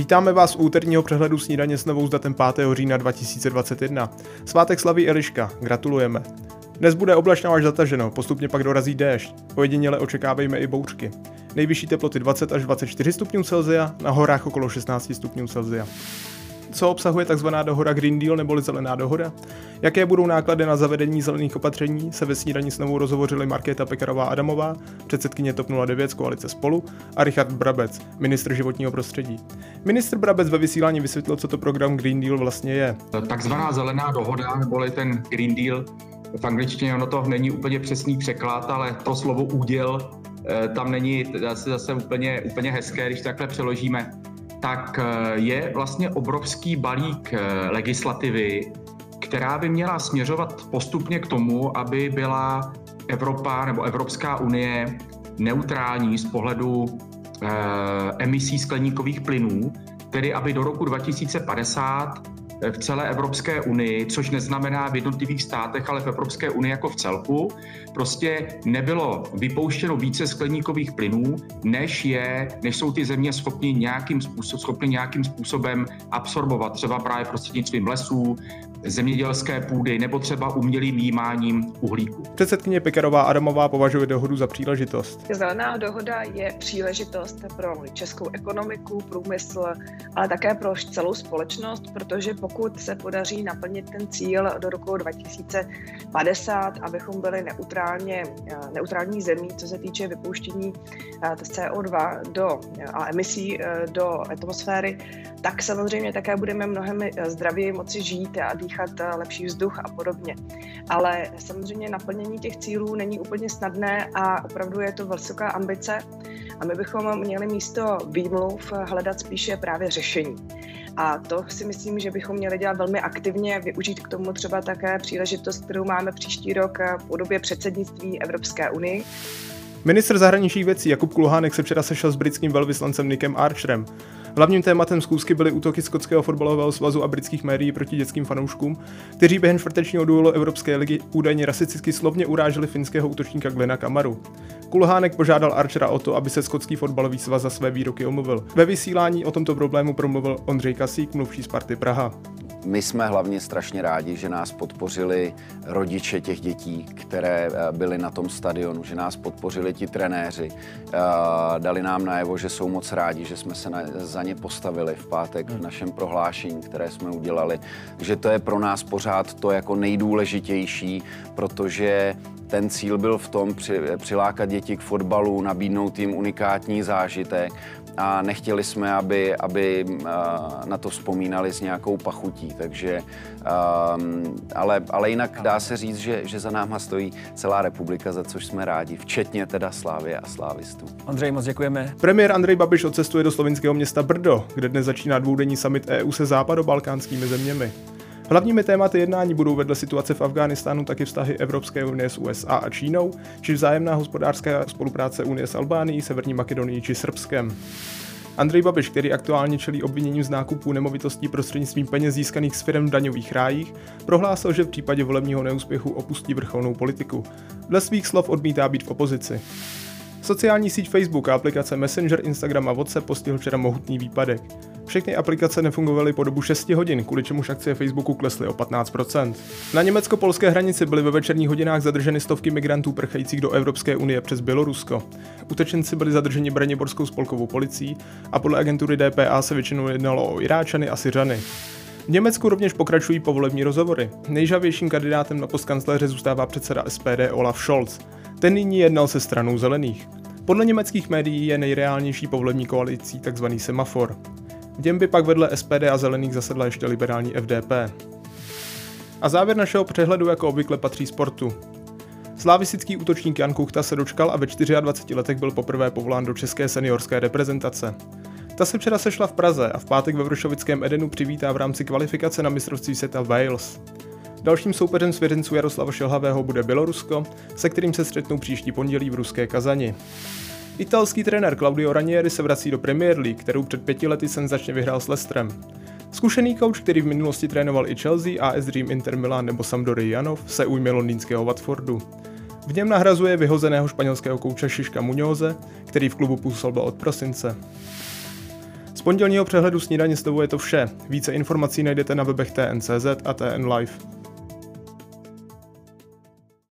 Vítáme vás u úterního přehledu snídaně s novou s datem 5. října 2021. Svátek slaví Eliška, gratulujeme. Dnes bude oblačno až zataženo, postupně pak dorazí déšť. Ojediněle očekávejme i bouřky. Nejvyšší teploty 20 až 24 stupňů Celsia, na horách okolo 16 stupňů Celsia co obsahuje tzv. dohoda Green Deal neboli Zelená dohoda, jaké budou náklady na zavedení zelených opatření, se ve snídaní s novou rozhovořili Markéta Pekarová Adamová, předsedkyně TOP 09 z koalice Spolu a Richard Brabec, ministr životního prostředí. Ministr Brabec ve vysílání vysvětlil, co to program Green Deal vlastně je. Takzvaná zelená dohoda, neboli ten Green Deal, v angličtině ono to není úplně přesný překlad, ale to slovo úděl eh, tam není zase, zase úplně, úplně hezké, když takhle přeložíme tak eh, je vlastně obrovský balík eh, legislativy, která by měla směřovat postupně k tomu, aby byla Evropa nebo Evropská unie neutrální z pohledu eh, emisí skleníkových plynů, tedy aby do roku 2050 v celé Evropské unii, což neznamená v jednotlivých státech, ale v Evropské unii jako v celku, prostě nebylo vypouštěno více skleníkových plynů, než je, než jsou ty země schopni nějakým, způsob, nějakým způsobem absorbovat, třeba právě prostřednictvím lesů, zemědělské půdy nebo třeba umělým jímáním uhlíku. Předsedkyně Pekarová Adamová považuje dohodu za příležitost. Zelená dohoda je příležitost pro českou ekonomiku, průmysl, ale také pro celou společnost, protože pokud se podaří naplnit ten cíl do roku 2050, abychom byli neutrálně, neutrální zemí, co se týče vypouštění eh, CO2 do, a emisí eh, do atmosféry, tak samozřejmě také budeme mnohem eh, zdravěji moci žít a dýchat eh, lepší vzduch a podobně. Ale samozřejmě naplnění těch cílů není úplně snadné a opravdu je to vysoká ambice a my bychom měli místo výmluv hledat spíše právě řešení. A to si myslím, že bychom měli dělat velmi aktivně, využít k tomu třeba také příležitost, kterou máme příští rok eh, v podobě předsednictví Evropské unii. Ministr zahraničních věcí Jakub Kulhánek se včera sešel s britským velvyslancem Nickem Archerem. Hlavním tématem zkoušky byly útoky skotského fotbalového svazu a britských médií proti dětským fanouškům, kteří během čtvrtečního duelu Evropské ligy údajně rasisticky slovně uráželi finského útočníka Glena Kamaru. Kulhánek požádal Archera o to, aby se skotský fotbalový svaz za své výroky omluvil. Ve vysílání o tomto problému promluvil Ondřej Kasík, mluvčí Sparty Praha. My jsme hlavně strašně rádi, že nás podpořili rodiče těch dětí, které eh, byly na tom stadionu, že nás podpořili ti trenéři. Eh, dali nám najevo, že jsou moc rádi, že jsme se za ně postavili v pátek v našem prohlášení, které jsme udělali. Že to je pro nás pořád to jako nejdůležitější, protože ten cíl byl v tom při, přilákat děti k fotbalu, nabídnout jim unikátní zážitek a nechtěli jsme, aby, aby na to vzpomínali s nějakou pachutí. Takže, um, ale, ale jinak dá se říct, že, že za náma stojí celá republika, za což jsme rádi, včetně teda Slávy a slávistů. Andrej, moc děkujeme. Premiér Andrej Babiš odcestuje do slovinského města Brdo, kde dnes začíná dvoudenní summit EU se západobalkánskými zeměmi. Hlavními tématy jednání budou vedle situace v Afghánistánu taky vztahy Evropské unie s USA a Čínou, či vzájemná hospodářská spolupráce Unie s Albánií, Severní Makedonií či Srbskem. Andrej Babiš, který aktuálně čelí obviněním z nákupů nemovitostí prostřednictvím peněz získaných s firm v daňových rájích, prohlásil, že v případě volebního neúspěchu opustí vrcholnou politiku. Dle svých slov odmítá být v opozici. Sociální síť Facebook a aplikace Messenger, Instagram a WhatsApp postihl včera mohutný výpadek. Všechny aplikace nefungovaly po dobu 6 hodin, kvůli čemuž akcie Facebooku klesly o 15%. Na německo-polské hranici byly ve večerních hodinách zadrženy stovky migrantů prchajících do Evropské unie přes Bělorusko. Utečenci byli zadrženi Braněborskou spolkovou policií a podle agentury DPA se většinou jednalo o Iráčany a Syřany. V Německu rovněž pokračují povolební rozhovory. Nejžavějším kandidátem na post kancléře zůstává předseda SPD Olaf Scholz. Ten nyní jednal se stranou zelených. Podle německých médií je nejreálnější povolební koalicí tzv. semafor. V něm by pak vedle SPD a zelených zasedla ještě liberální FDP. A závěr našeho přehledu jako obvykle patří sportu. Slávistický útočník Jan Kuchta se dočkal a ve 24 letech byl poprvé povolán do české seniorské reprezentace. Ta se včera sešla v Praze a v pátek ve Vršovickém Edenu přivítá v rámci kvalifikace na mistrovství světa Wales. Dalším soupeřem svěřenců Jaroslava Šelhavého bude Bělorusko, se kterým se střetnou příští pondělí v ruské Kazani. Italský trenér Claudio Ranieri se vrací do Premier League, kterou před pěti lety senzačně vyhrál s Leicesterem. Zkušený coach, který v minulosti trénoval i Chelsea, AS Dream, Inter Milan nebo Sampdory Janov, se ujme londýnského Watfordu. V něm nahrazuje vyhozeného španělského kouče Šiška Muñoze, který v klubu působil od prosince. Z pondělního přehledu snídaně s je to vše. Více informací najdete na webech TNCZ a TN Live.